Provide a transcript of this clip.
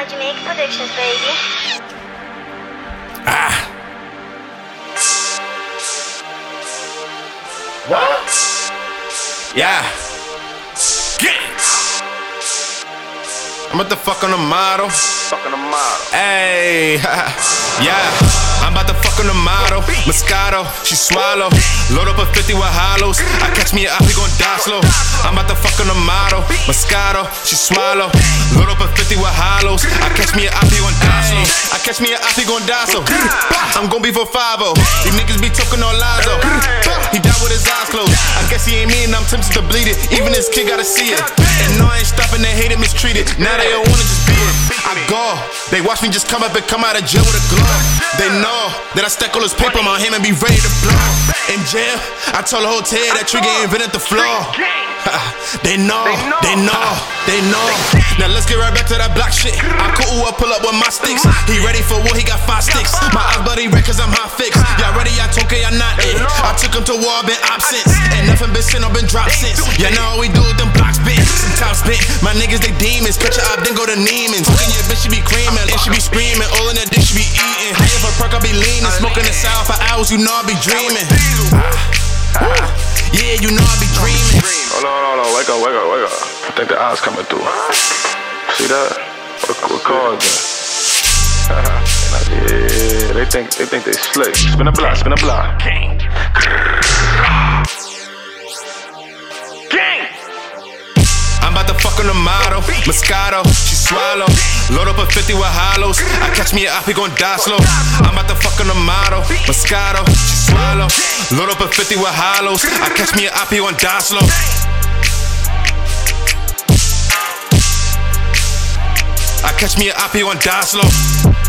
by Yamaica Productions, baby. Ah. What? Yeah. Gang. I'm about to fuck on the model. Fuck on the model. Hey, yeah. On the model. Moscato, she swallow. Load up a 50 with hollows. I catch me a gon' die slow. I'm about to fuck on the model. Moscato, she swallow. Load up a 50 with hollows. I catch me a gon' die slow. I catch me a gon' die slow. I'm gon' be for 5 These niggas be talking on. He I'm tempted to bleed it. Even this kid gotta see it. And no, I ain't stopping, they hate it, mistreated. Now they don't wanna just be it. I go. They watch me just come up and come out of jail with a glow. They know that I stack all this paper on him and be ready to blow. In jail, I told the hotel that trigger invented the floor. they know, they know, they know. Now let's get right back to that block shit. I cool, pull up with my sticks. He ready for war, he got five sticks. My eyes buddy red cause I'm hot fixed. Y'all ready, y'all told y'all not it. I took him to war, been absent. And nothing been sent or been dropped since. Yeah, know we do with them blocks bent, some top spent. My niggas, they demons. Catch a up, then go to Neiman's. Fucking your bitch, she be creaming, and she be screaming. All in that dish, she be eating. High if a perk, I be leaning. Smoking the south for hours, you know I be dreaming. Yeah, you know I be dreaming. Hold on, hold on, wake up, wake up, wake up. I think the eyes coming through. See that? Called yeah, they think they think they slick. Spin a block, spin a block. Gang. Gang. I'm about to fuck on the model, Moscato, she swallow. Load up a 50 with hollows. I catch me a op, he gon' die slow. I'm about to fuck on the model, Moscato, she swallow. Load up a 50 with hollows. I catch me a op, he gon' die slow. Catch me a op, he gon' die slow.